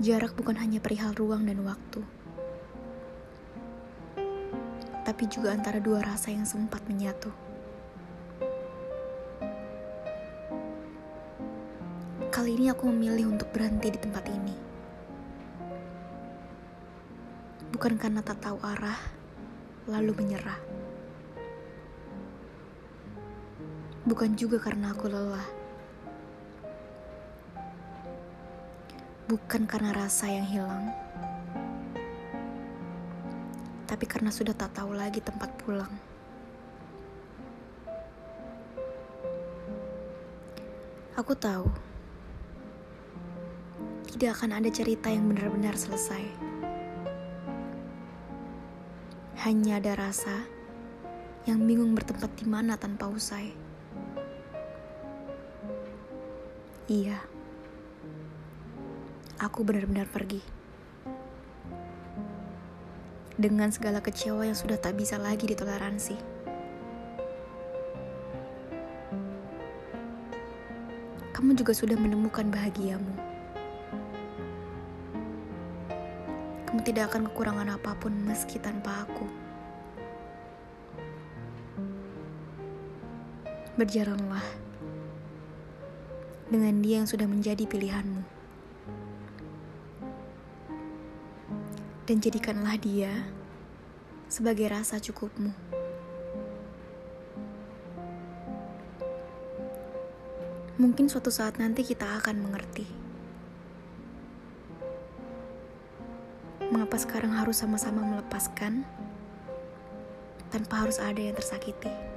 Jarak bukan hanya perihal ruang dan waktu, tapi juga antara dua rasa yang sempat menyatu. Kali ini aku memilih untuk berhenti di tempat ini. Bukan karena tak tahu arah, lalu menyerah. Bukan juga karena aku lelah bukan karena rasa yang hilang, tapi karena sudah tak tahu lagi tempat pulang. Aku tahu tidak akan ada cerita yang benar-benar selesai. Hanya ada rasa yang bingung bertempat di mana tanpa usai. Iya aku benar-benar pergi. Dengan segala kecewa yang sudah tak bisa lagi ditoleransi. Kamu juga sudah menemukan bahagiamu. Kamu tidak akan kekurangan apa pun meski tanpa aku. Berjalanlah dengan dia yang sudah menjadi pilihanmu. Dan jadikanlah dia sebagai rasa cukupmu. Mungkin suatu saat nanti kita akan mengerti mengapa sekarang harus sama-sama melepaskan tanpa harus ada yang tersakiti.